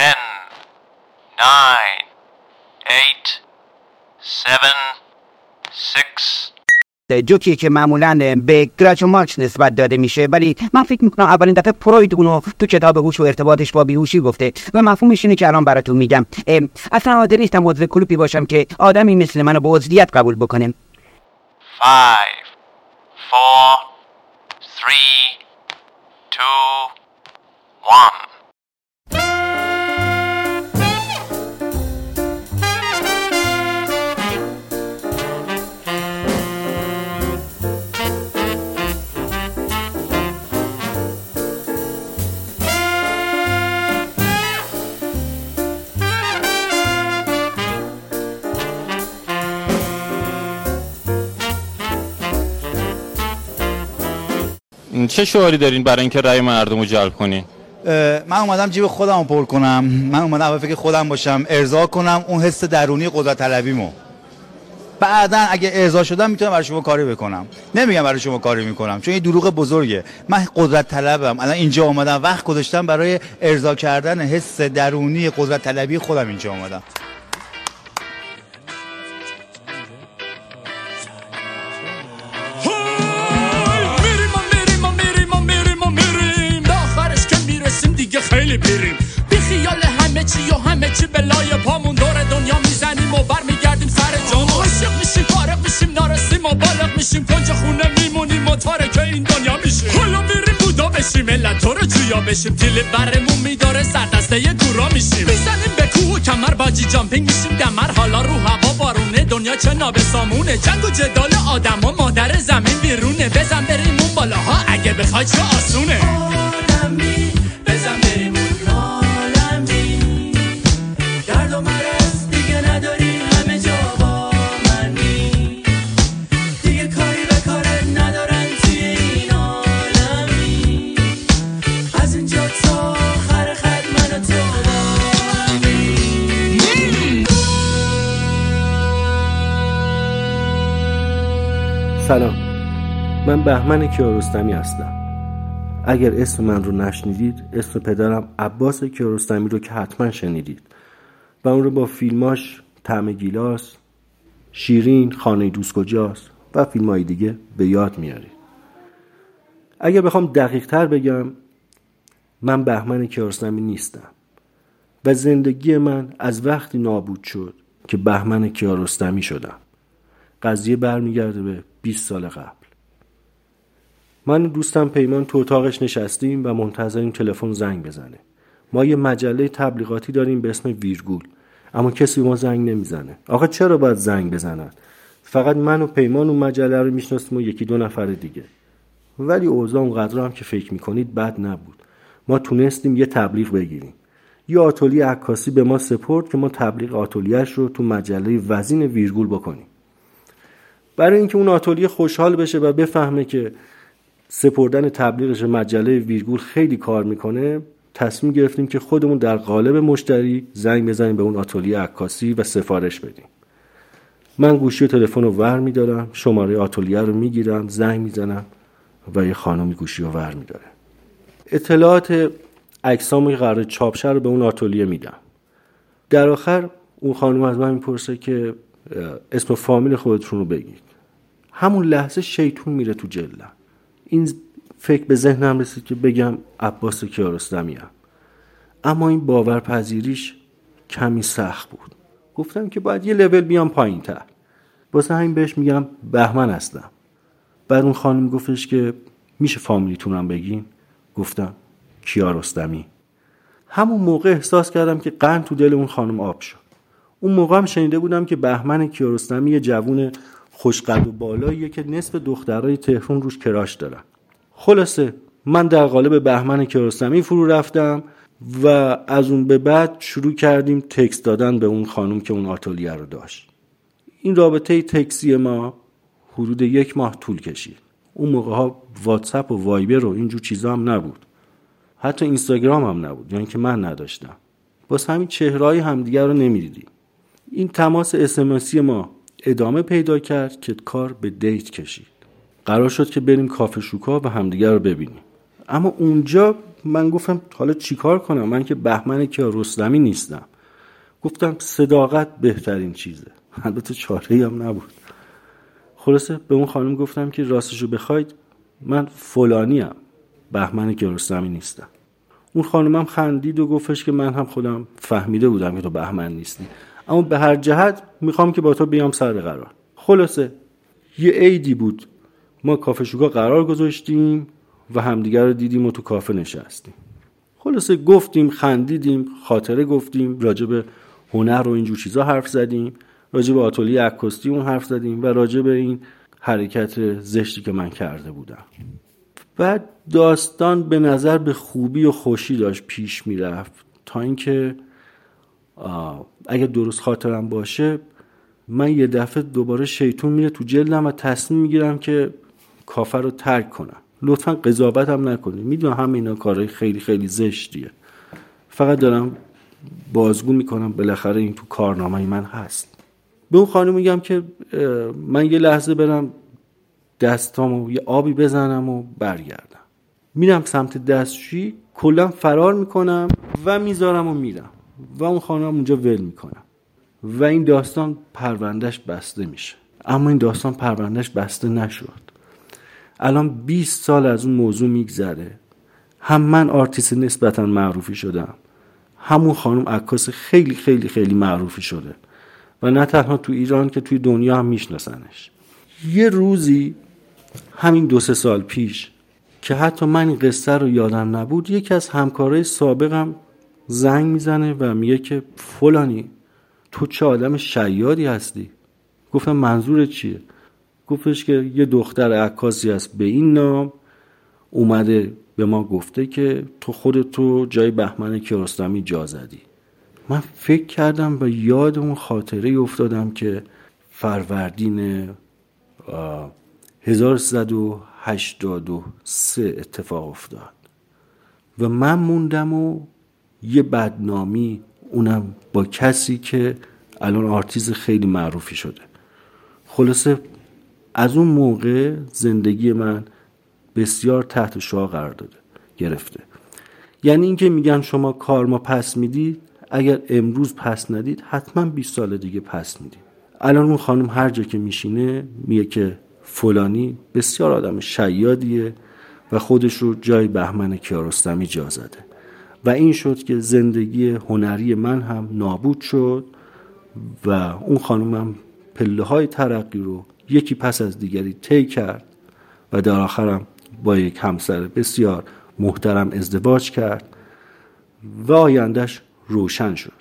10, 9, 8, 7, 6, جوکیه که معمولا به گراچو مارکس نسبت داده میشه ولی من فکر می‌کنم اولین دفعه پروید اونو تو کتاب هوش و ارتباطش با بیهوشی گفته و مفهومش اینه که الان براتون میگم اصلا حاضر نیستم عضو کلوپی باشم که آدمی مثل منو به عضویت قبول بکنه 5, 4, 3, 2, 1. چه شعاری دارین برای اینکه رأی مردم رو جلب کنین؟ من اومدم جیب خودم رو پر کنم. من اومدم فکر خودم باشم ارضا کنم اون حس درونی قدرت طلبیمو. بعدا اگه ارضا شدم می‌تونم برای شما کاری بکنم. نمیگم برای شما کاری می‌کنم چون یه دروغ بزرگه. من قدرت طلبم. الان اینجا اومدم وقت گذاشتم برای ارضا کردن حس درونی قدرت طلبی خودم اینجا اومدم. بالغ میشیم کنج خونه میمونیم و تارک این دنیا میشیم حالا میریم بودا بشیم ملت رو جویا بشیم. تیل برمون میداره سردسته گورا میشیم. می‌زنیم به کوه و کمر باجی جامپینگ میشیم دمر. حالا رو هوا بارونه دنیا چه نابسامونه. جنگ و جدال آدم و مادر زمین بیرونه. بزن بریم اون بالاها اگه بخوای چه آسونه. سلام. من بهمن کیارستمی هستم. اگر اسم من رو نشنیدید اسم پدرم عباس کیارستمی رو که حتما شنیدید. و اون رو با فیلماش طعم گیلاس شیرین خانه دوست کجاست و فیلم های دیگه به یاد میارید. اگر بخوام دقیق تر بگم من بهمن کیارستمی نیستم. و زندگی من از وقتی نابود شد که بهمن کیارستمی شدم. قضیه برمیگرده به 20 سال قبل. من و دوستم پیمان تو اتاقش نشستیم و منتظریم تلفن زنگ بزنه. ما یه مجله تبلیغاتی داریم به اسم ویرگول اما کسی ما زنگ نمی‌زنه. آقا چرا باید زنگ بزنن؟ فقط من و پیمان اون مجله رو می‌شناسیم و یکی دو نفر دیگه. ولی اوضاع اونقدر هم که فکر می‌کنید بد نبود. ما تونستیم یه تبلیغ بگیریم. یه آتولی عکاسی به ما سپرد که ما تبلیغ آتولیش رو تو مجله وزین ویرگول بکنیم. برای اینکه اون آتولیه خوشحال بشه و بفهمه که سپردن تبلیغش مجله ویرگول خیلی کار می‌کنه تصمیم گرفتیم که خودمون در قالب مشتری زنگ بزنیم به اون آتولیه عکاسی و سفارش بدیم. من گوشی تلفن رو ور میدارم شماره آتولیه رو می‌گیرم زنگ می‌زنم و یه خانمی گوشی رو ور میداره. اطلاعات اجسامی که قرار چاپشه رو به اون آتولیه میدم. در آخر اون خانم از من می‌پرسه که اسم فامیل خودتون رو بگید. همون لحظه شیطون میره تو جلم این فکر به ذهنم رسید که بگم عباس کیارستمی هم. اما این باورپذیریش کمی سخت بود. گفتم که باید یه لول بیام پایین تر واسه همین بهش میگم بهمن هستم. بعد اون خانم گفتش که میشه فامیلیتونم بگین؟ گفتم کیارستمی. همون موقع احساس کردم که قند تو دل اون خانم آب شد. اون موقع هم شنیده بودم که بهمن کیارستمی یه جوون خوشقد و بالاییه که نصف دخترای تهران روش کراش دارن. خلاصه من در قالب بهمن کیارستمی فرو رفتم و از اون به بعد شروع کردیم تکست دادن به اون خانم که اون آتلیه رو داشت. این رابطه تکسی ما حدود یک ماه طول کشید. اون موقع ها واتساپ و وایبر و اینجور چیزا هم نبود. حتی اینستاگرام هم نبود یعنی که من نداشتم. باز همین چهرهای همدیگر رو نمی‌دیدیم. این تماس اسمسی ما ادامه پیدا کرد که کار به دیت کشید. قرار شد که بریم کافه شوکا و همدیگر رو ببینیم. اما اونجا من گفتم حالا چیکار کنم؟ من که بهمن کیارستمی نیستم. گفتم صداقت بهترین چیزه. البته چاره هم نبود. خلاصه به اون خانم گفتم که راستشو بخواید من فلانی هم بهمن کیارستمی نیستم. اون خانمم خندید و گفتش که من هم خودم فهمیده بودم که تو بهمن نیستی. اما به هر جهت می‌خوام که با تو بیام سر قرار. خلاصه یه عیدی بود. ما کافه شوگا قرار گذاشتیم و همدیگر رو دیدیم و تو کافه نشستیم. خلاصه گفتیم خندیدیم خاطره گفتیم راجع به هنر و اینجور چیزا حرف زدیم راجع به آتولی عکاسی اون حرف زدیم و راجع به این حرکت زشتی که من کرده بودم. بعد داستان به نظر به خوبی و خوشی داشت پیش می‌رفت تا اینکه اگه درست خاطرم باشه من یه دفعه دوباره شیطون میره تو جلدم و تصمیم می‌گیرم که کافر رو ترک کنم. لطفا قضاوت هم نکنید. می‌دونم همه اینا کارهای خیلی خیلی زشتیه. فقط دارم بازگو می‌کنم بالاخره این تو کارنامه من هست. به اون خانم میگم که من یه لحظه برم دستامو یه آبی بزنم و برگردم. میرم سمت دستشویی کلا فرار می‌کنم و می‌ذارم و میرم. و اون خانم اونجا ول می‌کنم. و این داستان پروندهش بسته میشه. اما این داستان پروندهش بسته نشد. الان 20 سال از اون موضوع میگذره. هم من آرتیست نسبتا معروفی شدم. همون خانم عکاس خیلی خیلی خیلی معروفی شده. و نه تنها تو ایران که توی دنیا هم میشناسنش. یه روزی همین دو سه سال پیش که حتی من این قصه رو یادم نبود یکی از همکارای سابقم زنگ می‌زنه و میگه که فلانی تو چه آدم شیادی هستی؟ گفتم منظور چیه؟ گفتش که یه دختر عکاسی هست به این نام اومده به ما گفته که تو خودتو جای بهمن کیارستمی جا زدی. من فکر کردم و یاد اون خاطره افتادم که فروردین 1383 اتفاق افتاد و من موندم و یه بدنامی اونم با کسی که الان آرتیز خیلی معروفی شده. خلاصه از اون موقع زندگی من بسیار تحت شعا قرار داده گرفته. یعنی اینکه میگن شما کار ما پس می‌دید اگر امروز پس ندید حتما 20 سال دیگه پس می‌دید. الان اون خانم هر جا که میشینه میگه که فلانی بسیار آدم شیادیه و خودش رو جای بهمن کیارستمی جا زده. و این شد که زندگی هنری من هم نابود شد و اون خانومم پله های ترقی رو یکی پس از دیگری طی کرد و در آخرم با یک همسر بسیار محترم ازدواج کرد و آیندهش روشن شد.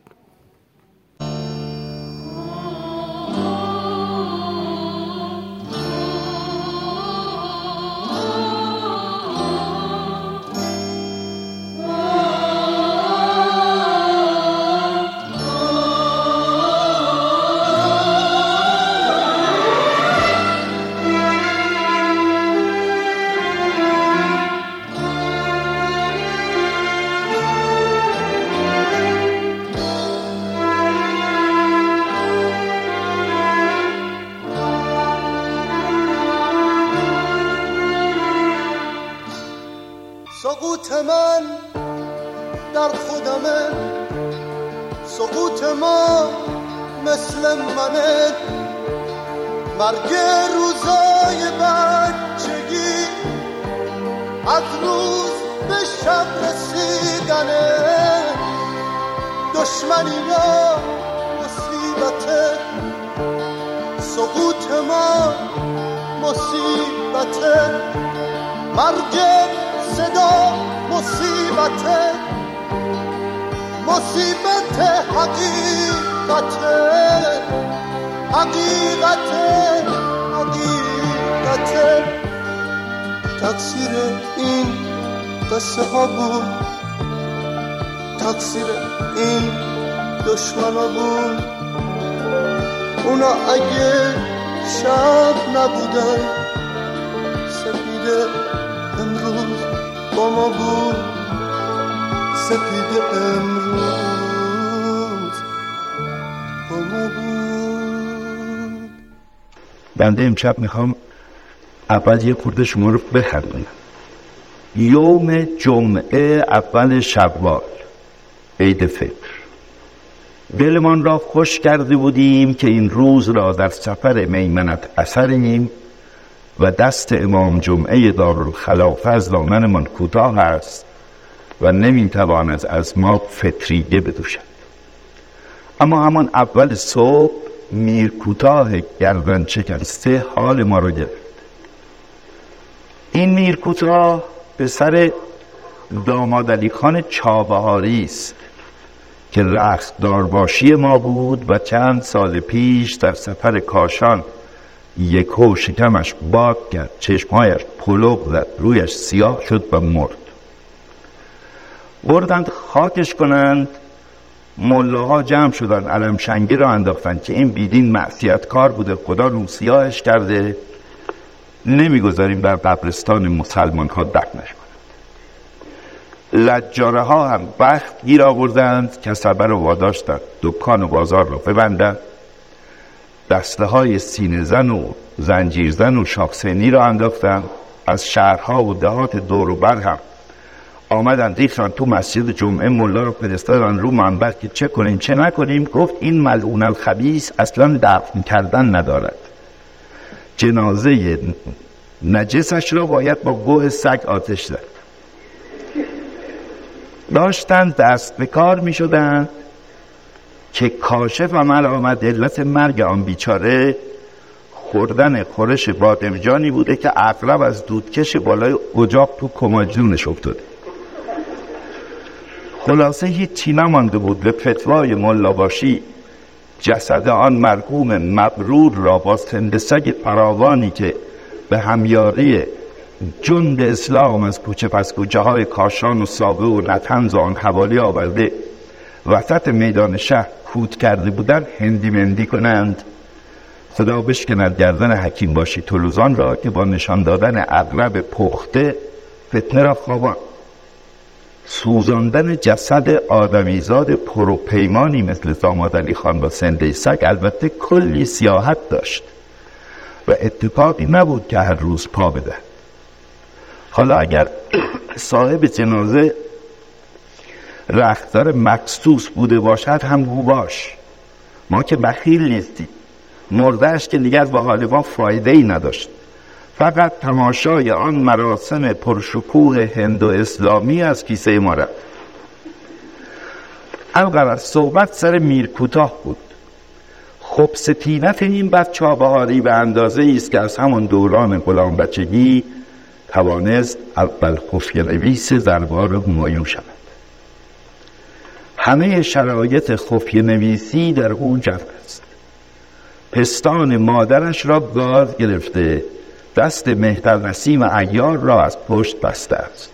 حقیقت حقیقت. تقصیر این قصه ها بود. تقصیر این دشمن ها بود. اونا اگه شب نبودن سپیده امروز با ما بود. سپیده امروز. بنده امشب می‌خوام اول یه خورده شما رو بخندونم. یوم جمعه اول شوال. عید فطر. دلمان را خوش کرده بودیم که این روز را در سفر میمنت اثریم و دست امام جمعه دارالخلافه از دامنمان کوتاه است و نمی‌تواند از ما فطریه بدوشد. اما همان اول صبح میر کوتاه گردن شکسته حال ما را گرفت. این میر کوتاه به سر داماد علی خان چابهاری است که رخت ما بود و چند سال پیش در سفر کاشان یکو شکمش باد کرد چشمهایش پلوغ زد رویش سیاه شد و مرد. بردند خاکش کنند ملاها جمع شدن علم شنگی را انداختن که این بیدین معصیت کار بوده خدا رو سیاهش کرده. نمی‌گذاریم در قبرستان مسلمان ها دفنش کنند لجاره ها هم وقت گیر آوردند کسبه رو واداشتند دکان و بازار را ببندند. دسته های سینه زن و زنجیر زن و شاکسینی را انداختند. از شهرها و دهات دور و بر هم آمدن ریختن تو مسجد جمعه ملا رو فرستادن رو منبر که چه کنیم چه نکنیم؟ گفت این ملعون الخبیس اصلا دفن کردن ندارد. جنازه نجسش را باید با گوه سگ آتش زد. داشتن دست به کار می شدن که کاشف عمل آمد. علت مرگ آن بیچاره خوردن خورش بادمجانی بوده که اغلب از دودکش بالای اجاق تو کماجونش افتاده. خلاصه هیچی نمانده بود به فتوای ملاباشی جسد آن مرحوم مبرور را با سگ فراوانی که به همیاری جند اسلام از کوچه پس کوچه های کاشان و سابه و نتنز آن حوالی آورده. وسط میدان شهر کود کرده بودن هندی مندی کنند. صدا بشکند گردن حکیم باشی تلوزان را که با نشان دادن اغرب پخته فتنه را خوابان سوزاندن جسد آدمیزاد پروپیمانی مثل زاماد علی خان با سنده سگ البته کلی سیاحت داشت و اتفاقی نبود که هر روز پا بده. حالا اگر صاحب جنازه رختار مکسوس بوده باشد هم گو باش. ما که بخیل نیستیم. مردهش که دیگر با حال ما فایده ای نداشت. فقط تماشای آن مراسم پرشکوه هند و اسلامی از کیسه ما رفت. القرار صحبت سر میر کوتاه بود. خب ستینت این بچه بهاری به اندازه است که از همون دوران غلام بچگی توانست اول خفیه نویس دربار همایون شود. همه شرایط خفیه نویسی در اون جمع است. پستان مادرش را گاز گرفته دست مهتر نسیم ایار را از پشت بسته است.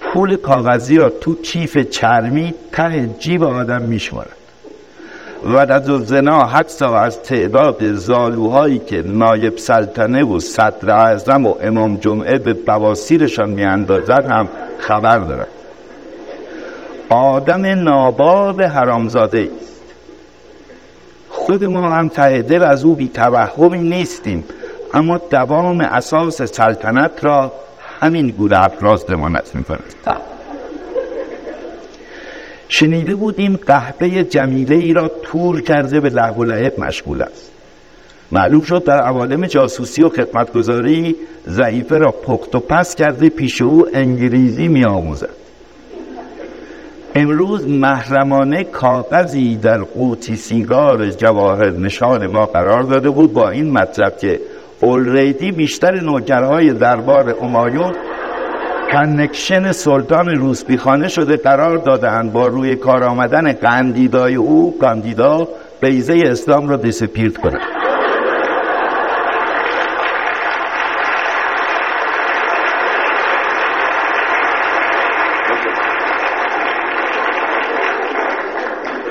پول کاغذی را تو چیف چرمی ته جیب آدم میشمارد. و از زنا حتی از تعداد زالوهایی که نایب سلطنه و صدر اعظم و امام جمعه به بواسیرشان میاندازد هم خبر دارد. آدم ناباب حرامزاده است. خود ما هم ته از او بی توهمی نیستیم. اما دوام اساس سلطنت را همین گونه افراز دمانت می شنیده بودیم قهبه جمیله ای را تور کرده به لحو و لعب مشغول است. معلوم شد در عوالم جاسوسی و خدمتگذاری ضعیفه را پخت و پس کرده پیش او انگلیزی می آموزد امروز محرمانه کاغذی در قوطی سیگار جواهر نشان ما قرار داده بود با این مطلب که اولریدی بیشتر نوکرهای دربار امایون کنکشن سلطان روسبیخانه شده قرار دادند با روی کار آمدن قندیدای او قندیدا بیزه اسلام را دیسپیرت کنند.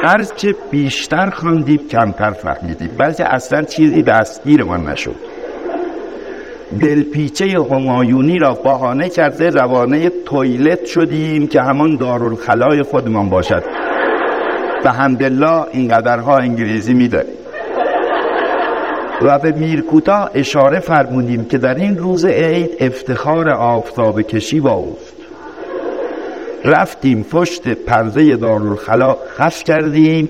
هرچه بیشتر خواندیم کمتر فهمیدیم. بلکه اصلا چیزی دستگیرمان نشد. دلپیچه همایونی را بهانه کرده روانه تویلت شدیم که همان دارالخلای خودمان باشد. و همدلله اینقدرها انگلیزی میداریم. و به میرکوتا اشاره فرمودیم که در این روز عید افتخار آفتاب کشی با اوست. رفتیم پشت پرده دارالخلا خف کردیم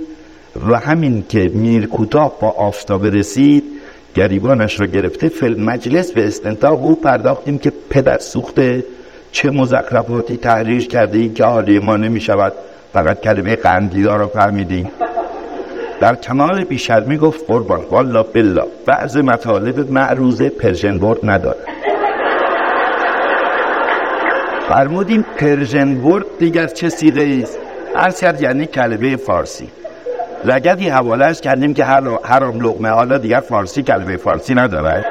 و همین که میرکوتا با آفتاب رسید گریبانش را گرفته فل مجلس به استنتاق او پرداختیم که پدر سوخته چه مزخرفاتی تحریر کرده ای که حالی ما نمی شود فقط کلمه قندیدا را فهمیدیم. در کمال بیشرمی گفت قربان والا بالله بعض مطالب معروضه پرژن ورد نداره فرمودیم پرژن ورد دیگر چه سیغه است؟ کرد یعنی کلمه فارسی. لگدی حوالهش کردیم که هر حرام لغمه حالا دیگر فارسی کلمه فارسی نداره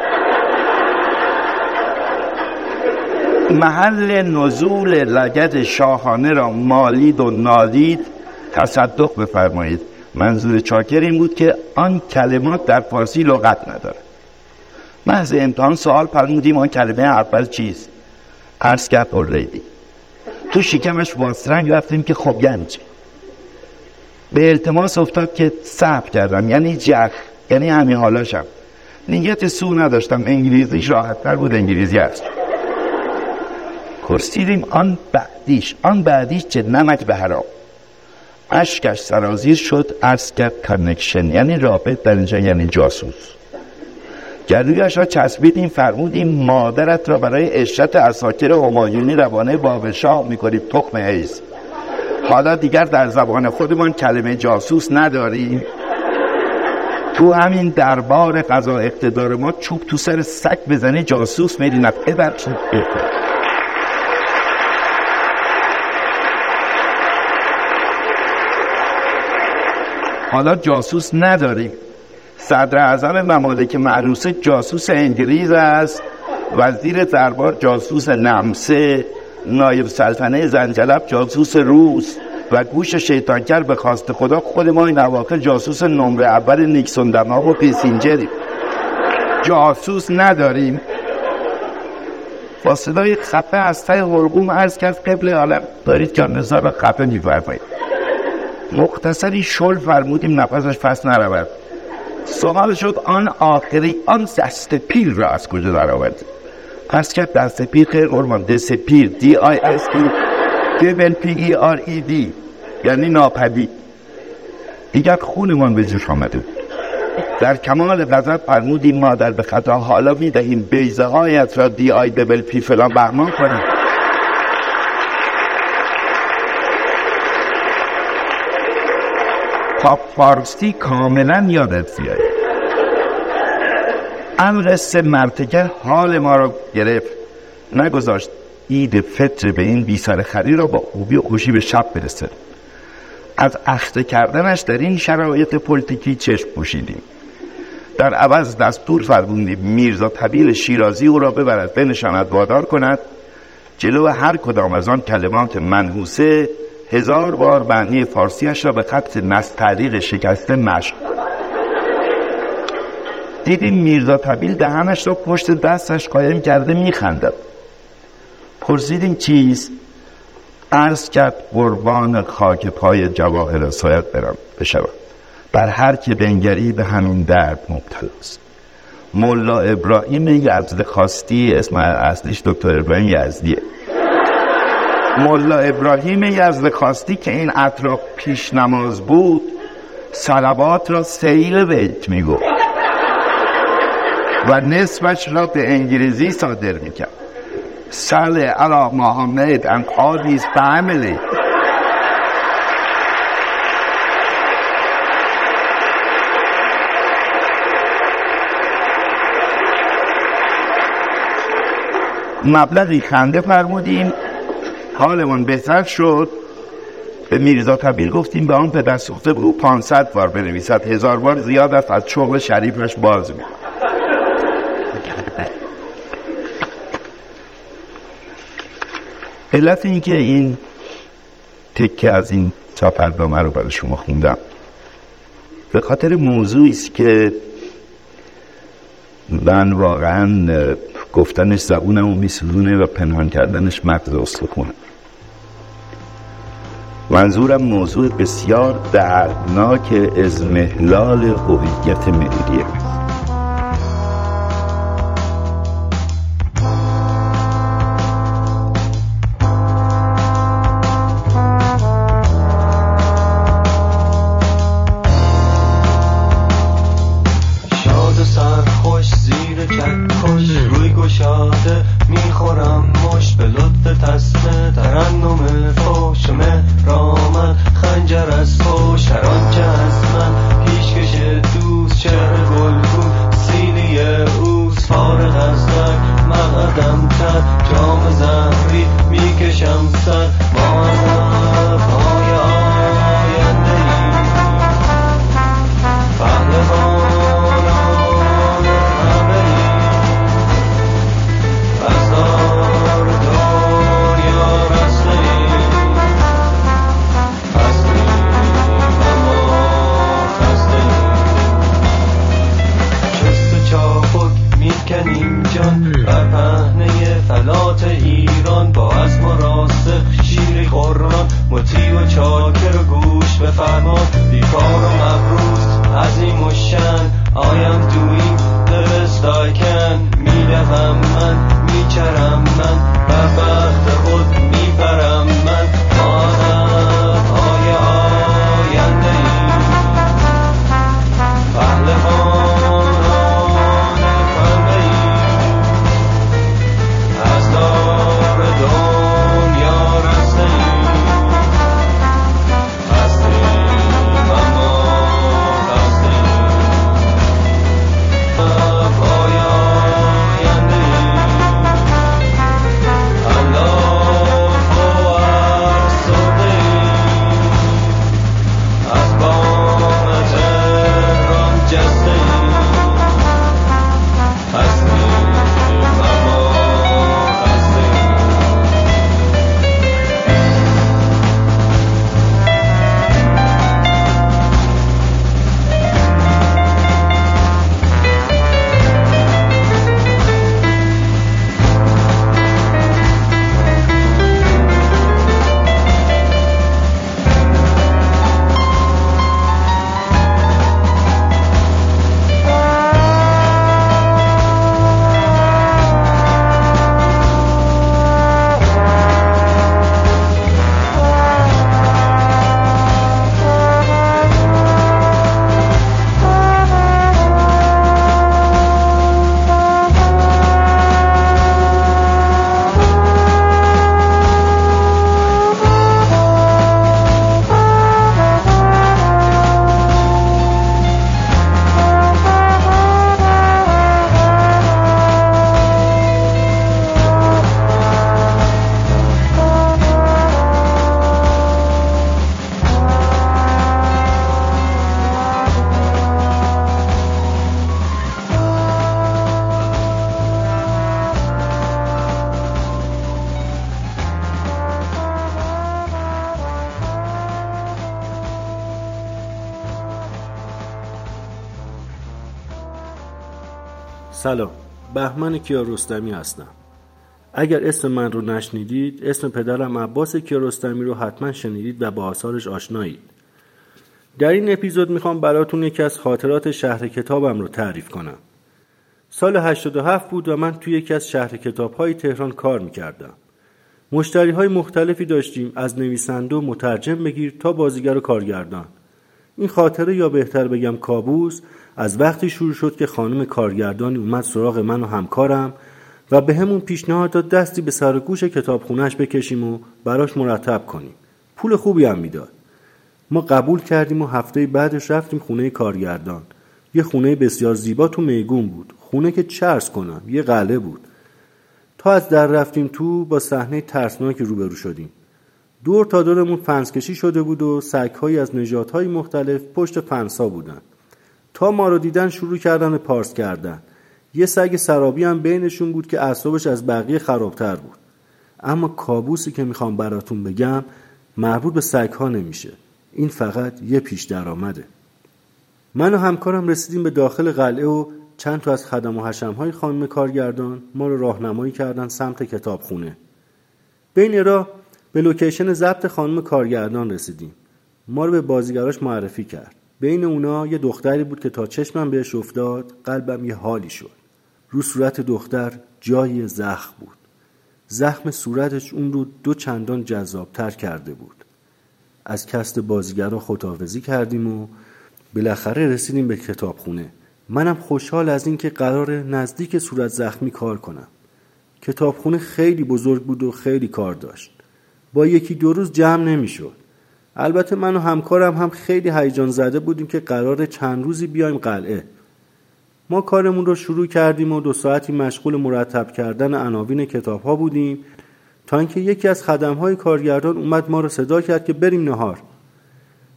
محل نزول لگد شاهانه را مالید و نالید تصدق بفرمایید. منظور چاکر این بود که آن کلمات در فارسی لغت نداره محض امتحان سوال فرمودیم آن کلمه اول چیست؟ عرض کرد اوریدی تو شکمش واسرنگ رفتیم که خب یعنی به التماس افتاد که صبر کردم. یعنی جخ یعنی همین حالاشم. نیت سو نداشتم. انگلیزیش راحتتر بود. انگلیزی است پرسیدیم آن بعدیش. آن بعدیش چه؟ نمک به حرام. اشکش سرازیر شد. ارز کرد کنکشن یعنی رابط در اینجا یعنی جاسوس. گلویش را چسبیدیم. فرمودیم مادرت را برای اشرت اساکر همایونی روانه بابشاه می‌کنیم تخم حیز حالا دیگر در زبان خودمان کلمه جاسوس نداریم. تو همین دربار قضا اقتدار ما چوب تو سر سگ بزنه جاسوس میری نفعه بر حالا جاسوس نداریم. صدر اعظم ممالک معروسه جاسوس انگلیس است. وزیر دربار جاسوس نمسه. نایب سلطنه زنجلب جاسوس روس و گوش شیطانکر به خواست خدا خود ما این اواخر جاسوس نمره اول نیکسون دماغ و پیسینجریم جاسوس نداریم. با صدای خفه از ته حرقوم عرض کرد قبل عالم دارید جانزار را خفه میفرمایید. مختصری شل فرمودیم نفسش پس نرود. سوال شد آن آخری آن دست پیر را از کجا در آورد پس کرد دست پیر خیر قربان دست پیر D I S A P E R E D یعنی ناپدید دیگر خونمان به جوش آمده در کمال غضب فرمودیم مادر به خطا حالا می‌دهیم بیضه هایت را D I double P فلان بهمان کنیم تا فارسی کاملا یادت بیاد قصه مرتگر حال ما را گرفت. نگذاشت عید فطر به این بیسار خری را با خوبی و خوشی به شب برسه. از اخته کردنش در این شرایط پلیتیکی چشم پوشیدیم. در عوض دستور فرمودیم میرزا طبیل شیرازی او را ببرد بنشاند وادار کند. جلو هر کدام از آن کلمات منحوسه هزار بار بنی فارسیش را به خط نستعلیق شکسته مشق دیدیم میرزا طبیل دهنش را پشت دستش قایم کرده میخندد پرسیدیم چیست عرض کرد قربان خاک پای جواهر سایت برم بشوم بر هر که بنگری به همین درد مبتلاست ملا ابراهیم یزد خواستی اسم اصلیش دکتر ابراهیم یزدیه. ملا ابراهیم یزد خواستی که این اطراف پیش نماز بود سلبات را سیل بیت میگو و نصفش را به انگلیسی صادر می‌کرد. سال علا محمد and all his مبلغی خنده فرمودیم. حالمون بهتر شد. به میرزا طبیل گفتیم به آن پدر سوخته او 500 بار بنویسد هزار بار زیاد است از شغل شریفش باز می علت این که این تکه از این چاپردنامه رو برای شما خوندم. به خاطر موضوعی است که من واقعا گفتنش زبونم رو میسوزونه و پنهان کردنش مغز استخونه منظورم موضوع بسیار دردناک از محلال هویت ملیه. سلام. بهمن کیارستمی هستم. اگر اسم من رو نشنیدید اسم پدرم عباس کیارستمی رو حتما شنیدید و با آثارش آشنایید. در این اپیزود می‌خوام براتون یکی از خاطرات شهر کتابم رو تعریف کنم. سال 87 بود و من توی یکی از شهر کتاب های تهران کار می‌کردم. مشتری های مختلفی داشتیم از نویسنده و مترجم بگیر تا بازیگر و کارگردان. این خاطره یا بهتر بگم کابوس از وقتی شروع شد که خانم کارگردانی اومد سراغ من و همکارم و به همون پیشنهاد داد دستی به سر گوش کتابخونهش بکشیم و براش مرتب کنیم. پول خوبی هم می‌داد. ما قبول کردیم و هفته بعدش رفتیم خونه کارگردان. یه خونه بسیار زیبا تو میگون بود. خونه که چرس کنم یه قله بود. تا از در رفتیم تو با صحنه ترسناکی روبرو شدیم. دور تا دورمون فنسکشی شده بود و سگهایی از نژادهای مختلف پشت فنسا بودن. تا ما رو دیدن شروع کردن پارس کردن. یه سگ سرابی هم بینشون بود که اعصابش از بقیه خرابتر بود. اما کابوسی که می‌خوام براتون بگم مربوط به سگها نمیشه. این فقط یه پیش درآمده. من و همکارم رسیدیم به داخل قلعه و چند تا از خدم و حشم های خانم کارگردان ما رو راهنمایی کردن سمت کتابخونه. بین راه به لوکیشن ضبط خانم کارگردان رسیدیم. ما رو به بازیگراش معرفی کرد. بین اونا یه دختری بود که تا چشمم بهش افتاد قلبم یه حالی شد. رو صورت دختر جایی زخم بود. زخم صورتش اون رو دو چندان جذابتر کرده بود. از cast بازیگرا خداحافظی کردیم و بالاخره رسیدیم به کتابخونه. منم خوشحال از اینکه قراره نزدیک صورت زخمی کار کنم. کتابخونه خیلی بزرگ بود و خیلی کار داشت. با یکی دو روز جمع نمی‌شد. البته من و همکارم هم خیلی هیجان زده بودیم که قرار چند روزی بیایم قلعه. ما کارمون رو شروع کردیم و دو ساعتی مشغول مرتب کردن عناوین کتاب ها بودیم تا اینکه یکی از خدم های کارگردان اومد ما رو صدا کرد که بریم نهار.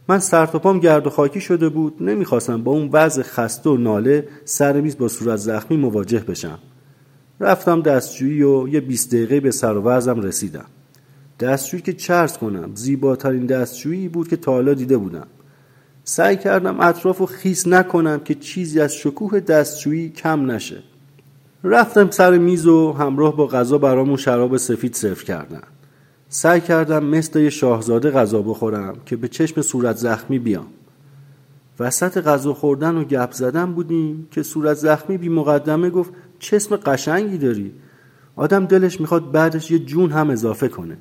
من سر پام گرد و خاکی شده بود نمی‌خواستم با اون وضع خسته و ناله سر میز با صورت زخمی مواجه بشم. رفتم دستجویی و یه 20 دقیقه به سر و رسیدم. دستجویی که چرس کنم. زیباترین دستجویی بود که تا حالا دیده بودم. سعی کردم اطراف و خیس نکنم که چیزی از شکوه دستجویی کم نشه. رفتم سر میز و همراه با غذا برامون شراب سفید سرو کردن. سعی کردم مثل یه شاهزاده غذا بخورم که به چشم صورت زخمی بیام. وسط غذا خوردن و گپ زدن بودیم که صورت زخمی بی مقدمه گفت چه اسم قشنگی داری. آدم دلش می‌خواد بعدش یه جون هم اضافه کنه.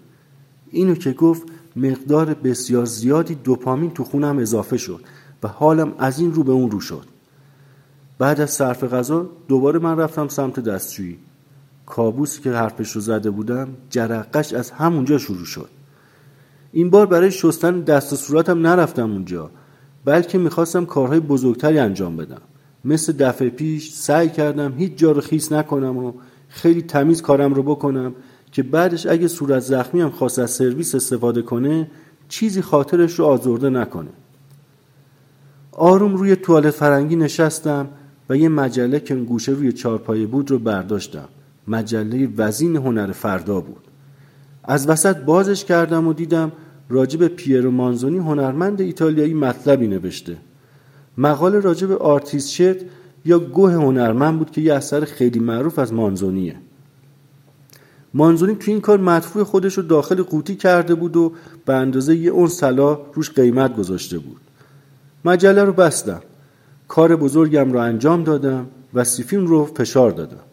اینو که گفت مقدار بسیار زیادی دوپامین تو خونم اضافه شد و حالم از این رو به اون رو شد. بعد از صرف غذا دوباره من رفتم سمت دستشویی کابوسی که حرفش رو زده بودم جرقش از همونجا شروع شد. این بار برای شستن دست و صورتم نرفتم اونجا بلکه می‌خواستم کارهای بزرگتری انجام بدم. مثل دفعه پیش سعی کردم هیچ جا رو خیس نکنم و خیلی تمیز کارم رو بکنم. که بعدش اگه صورت زخمی هم خواست از سرویس استفاده کنه چیزی خاطرش رو آزرده نکنه. آروم روی توالت فرنگی نشستم و یه مجله که گوشه روی چارپایه بود رو برداشتم. مجله وزین هنر فردا بود. از وسط بازش کردم و دیدم راجب پیرو مانزونی هنرمند ایتالیایی مطلبی نوشته. مقاله راجب Artist Shit یا گوه هنرمند بود که یه اثر خیلی معروف از مانزونیه. مانزونی تو این کار مدفوع خودش رو داخل قوطی کرده بود و به اندازه یه اونس طلا روش قیمت گذاشته بود. مجله رو بستم. کار بزرگم رو انجام دادم و سیفون رو فشار دادم.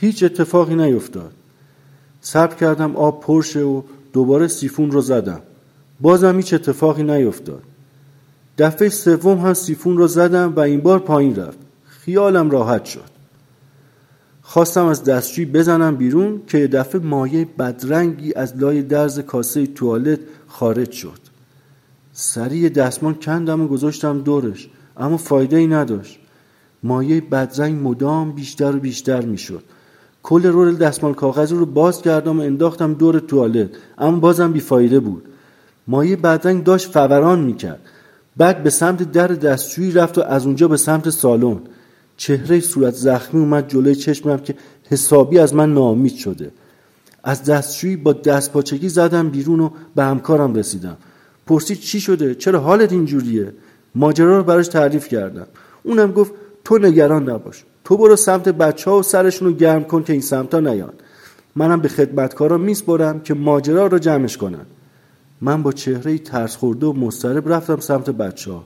هیچ اتفاقی نیفتاد. صبر کردم آب پرشه و دوباره سیفون رو زدم. بازم هیچ اتفاقی نیفتاد. دفعه سوم هم سیفون رو زدم و این بار پایین رفت. خیالم راحت شد. خواستم از دستشویی بزنم بیرون که دفعه مایه بدرنگی از لای درز کاسه توالت خارج شد. سریع دستمان کندم و گذاشتم دورش اما فایده ای نداشت. مایه بدرنگ مدام بیشتر و بیشتر می‌شد. کل رول دستمال کاغذ رو باز کردم و انداختم دور توالت اما بازم بیفایده بود. مایه بدرنگ داشت فوران می‌کرد. بعد به سمت در دستشویی رفت و از اونجا به سمت سالن. چهره صورت زخمی اومد جلوی چشمم که حسابی از من ناامید شده. از دستشویی با دست پاچگی زدم بیرون و به همکارم رسیدم. پرسید چی شده؟ چرا حالت اینجوریه؟ ماجرا رو براش تعریف کردم. اونم گفت تو نگران نباش. تو برو سمت بچه ها و سرشون رو گرم کن که این سمتا نیان. منم به خدمتکارا میسپرم که ماجرا رو جمعش کنن. من با چهره ترس خورده و مضطرب رفتم سمت بچه ها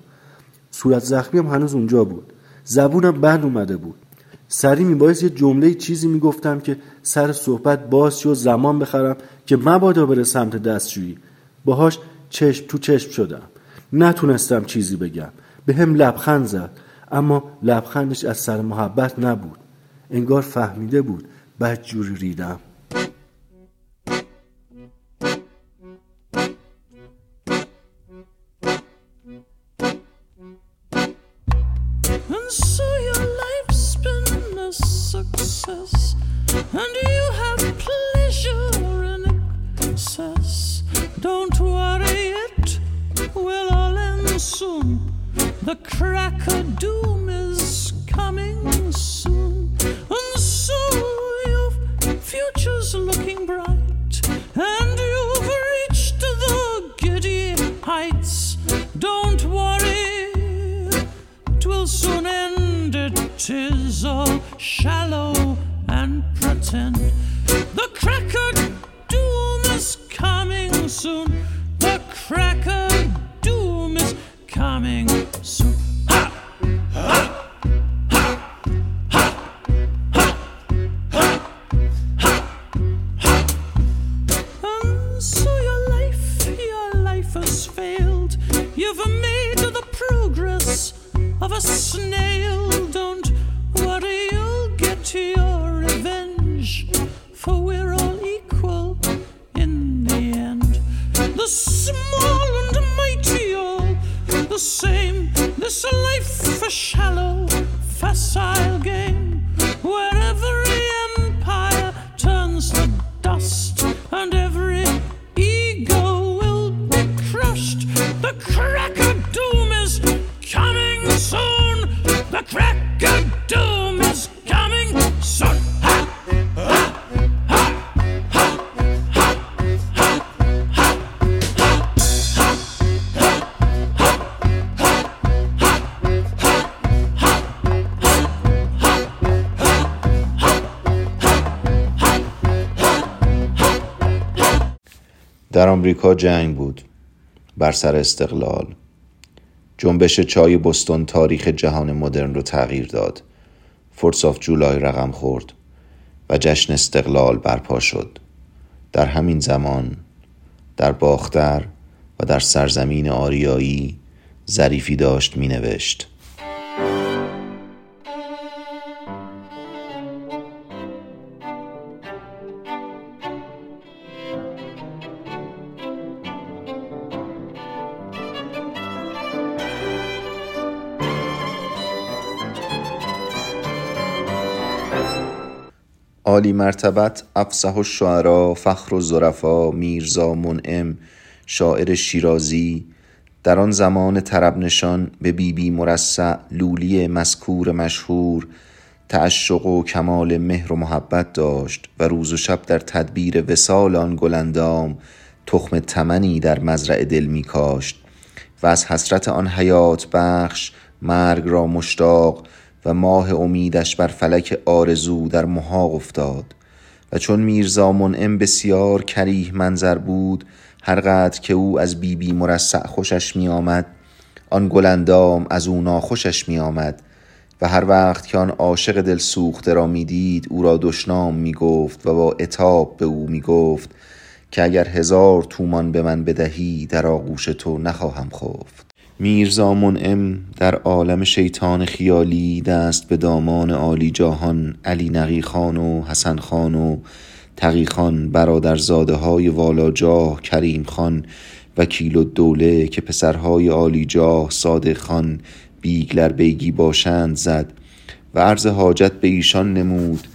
صورت زخمی هم هنوز اونجا بود. زبونم بند اومده بود. سری میبایست یه جمله چیزی می‌گفتم که سر صحبت باز و زمان بخرم که مبادا بره سمت دستشویی. باهاش چشم تو چشم شدم. نتونستم چیزی بگم. به هم لبخند زد. اما لبخندش از سر محبت نبود. انگار فهمیده بود بعد جوری ریدم. And so your life's been a success, and you have pleasure in excess. Don't worry, it will all end soon. The crack of doom is coming soon, and so your future's looking bright, kisses are shallow آمریکا جنگ بود بر سر استقلال. جنبش چای بستون تاریخ جهان مدرن رو تغییر داد. فورس آف جولای رقم خورد و جشن استقلال برپا شد. در همین زمان در باختر و در سرزمین آریایی ظریفی داشت می عالی مرتبت افسح الشعرا فخر و ظرفا میرزا منعم شاعر شیرازی. در آن زمان طرب نشان به بیبی بی مرصع لولی مذکور مشهور تعشق و کمال مهر و محبت داشت و روز و شب در تدبیر وسال آن گلندام تخم تمنی در مزرع دل می کاشت و از حسرت آن حیات بخش مرگ را مشتاق و ماه امیدش بر فلک آرزو در محاق افتاد. و چون میرزا منعم بسیار کریه منظر بود هر قدر که او از بیبی بی مرصع خوشش می آمد آن گلندام از او ناخوشش می آمد و هر وقت که آن عاشق دل سوخته را می دید او را دشنام می گفت و با اتاب به او می گفت که اگر هزار تومان به من بدهی در آغوش تو نخواهم خفت. میرزا منعم در عالم شیطان خیالی دست به دامان عالی جاهان علی نقی خان و حسن خان و تقی خان برادرزاده های والاجاه کریم خان وکیل و دوله که پسرهای عالی جاه صادق خان بیگلر بیگی باشند زد و عرض حاجت به ایشان نمود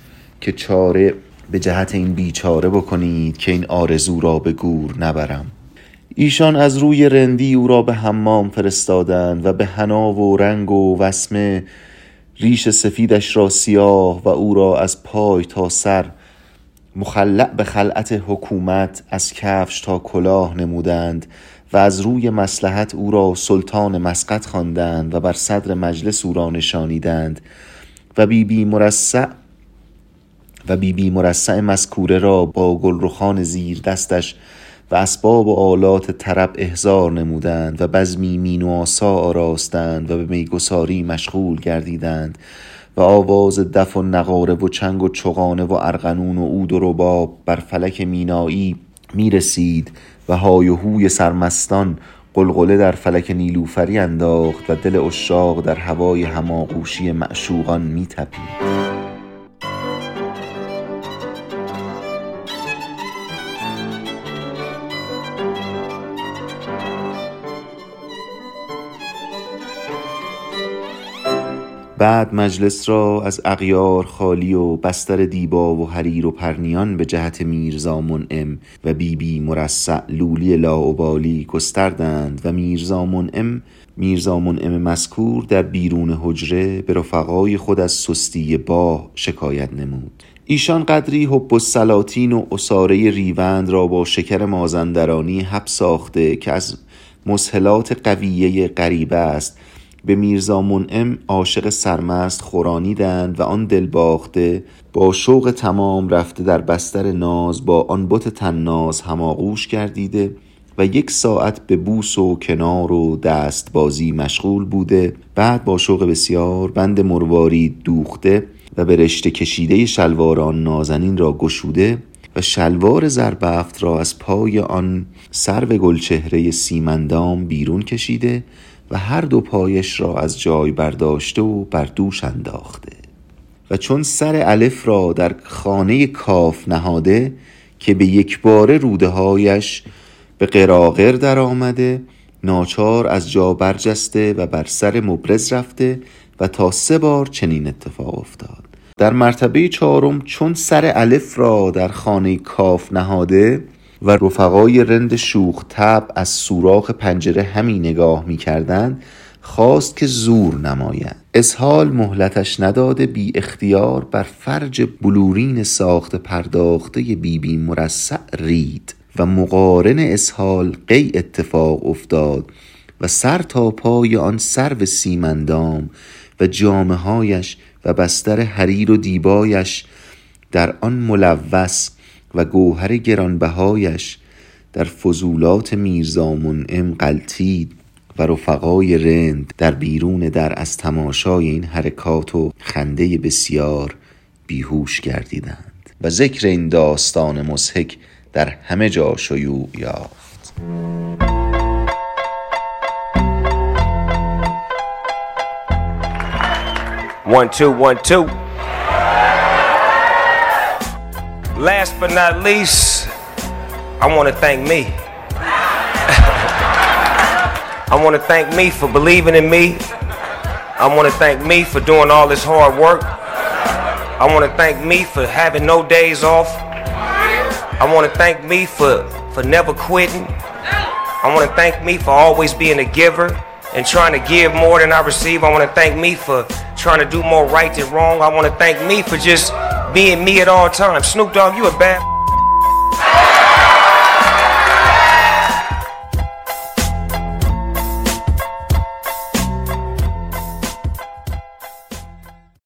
که چاره به جهت این بیچاره بکنید که این آرزو را به گور نبرم. ایشان از روی رندی او را به حمام فرستادند و به حنا و رنگ و وسمه ریش سفیدش را سیاه و او را از پای تا سر مخلع به خلعت حکومت از کفش تا کلاه نمودند و از روی مسلحت او را سلطان مسقط خواندند و بر صدر مجلس او را نشانیدند و بی بی مرسع و بی بی مرسع مذکوره را با گلرخان زیر دستش و اسباب و آلات طرب احضار نمودند و بزمی مین و آسا آراستند و به میگساری مشغول گردیدند و آواز دف و نقاره و چنگ و چغانه و ارغنون و عود و رباب بر فلک مینایی می رسید و های و هوی سرمستان قلقله در فلک نیلوفری انداخت و دل اشاق در هوای هماغوشی معشوقان می بعد مجلس را از اغیار خالی و بستر دیبا و حریر و پرنیان به جهت میرزا منعم و بیبی بی مرسع لولی لاوبالی گستردند و میرزا منعم میرزا منعم مذکور در بیرون حجره به رفقای خود از سستی با شکایت نمود. ایشان قدری حب و سلاطین و اساره ریوند را با شکر مازندرانی حب ساخته که از مسهلات قویه غریبه است به میرزا منعم عاشق سرمست خورانیدند و آن دل باخته با شوق تمام رفته در بستر ناز با آن بت تناز هماغوش گردیده و یک ساعت به بوس و کنار و دست بازی مشغول بوده بعد با شوق بسیار بند مروارید دوخته و به رشته کشیده شلواران نازنین را گشوده و شلوار زربفت را از پای آن سرو گلچهره سیمندام بیرون کشیده و هر دو پایش را از جای برداشته و بر دوش انداخته. و چون سر الف را در خانه کاف نهاده که به یک بار روده هایش به قراغر در آمده ناچار از جا برجسته و بر سر مبرز رفته و تا سه بار چنین اتفاق افتاد. در مرتبه چهارم چون سر الف را در خانه کاف نهاده و رفقای رند شوخ تب از سوراخ پنجره همی نگاه می کردن خواست که زور نماید. اسحال مهلتش نداده بی اختیار بر فرج بلورین ساخت پرداخته بی بی مرسع رید و مقارن اسحال قی اتفاق افتاد و سر تا پای آن سرو سیمندام و جامه هایش و بستر حریر و دیبایش در آن ملوث و گوهر گرانبهایش در فضولات میرزا منعم قلتید و رفقای رند در بیرون در از تماشای این حرکات و خنده بسیار بیهوش گردیدند و ذکر این داستان مسحک در همه جا شیوع یافت One, two, one, two. Last but not least, I want to thank me. I want to thank me for believing in me. I want to thank me for doing all this hard work. I want to thank me for having no days off. I want to thank me for, for never quitting. I want to thank me for always being a giver and trying to give more than I receive. I want to thank me for trying to do more right than wrong. I want to thank me for just being me at all times. Snoop Dogg, you a bad.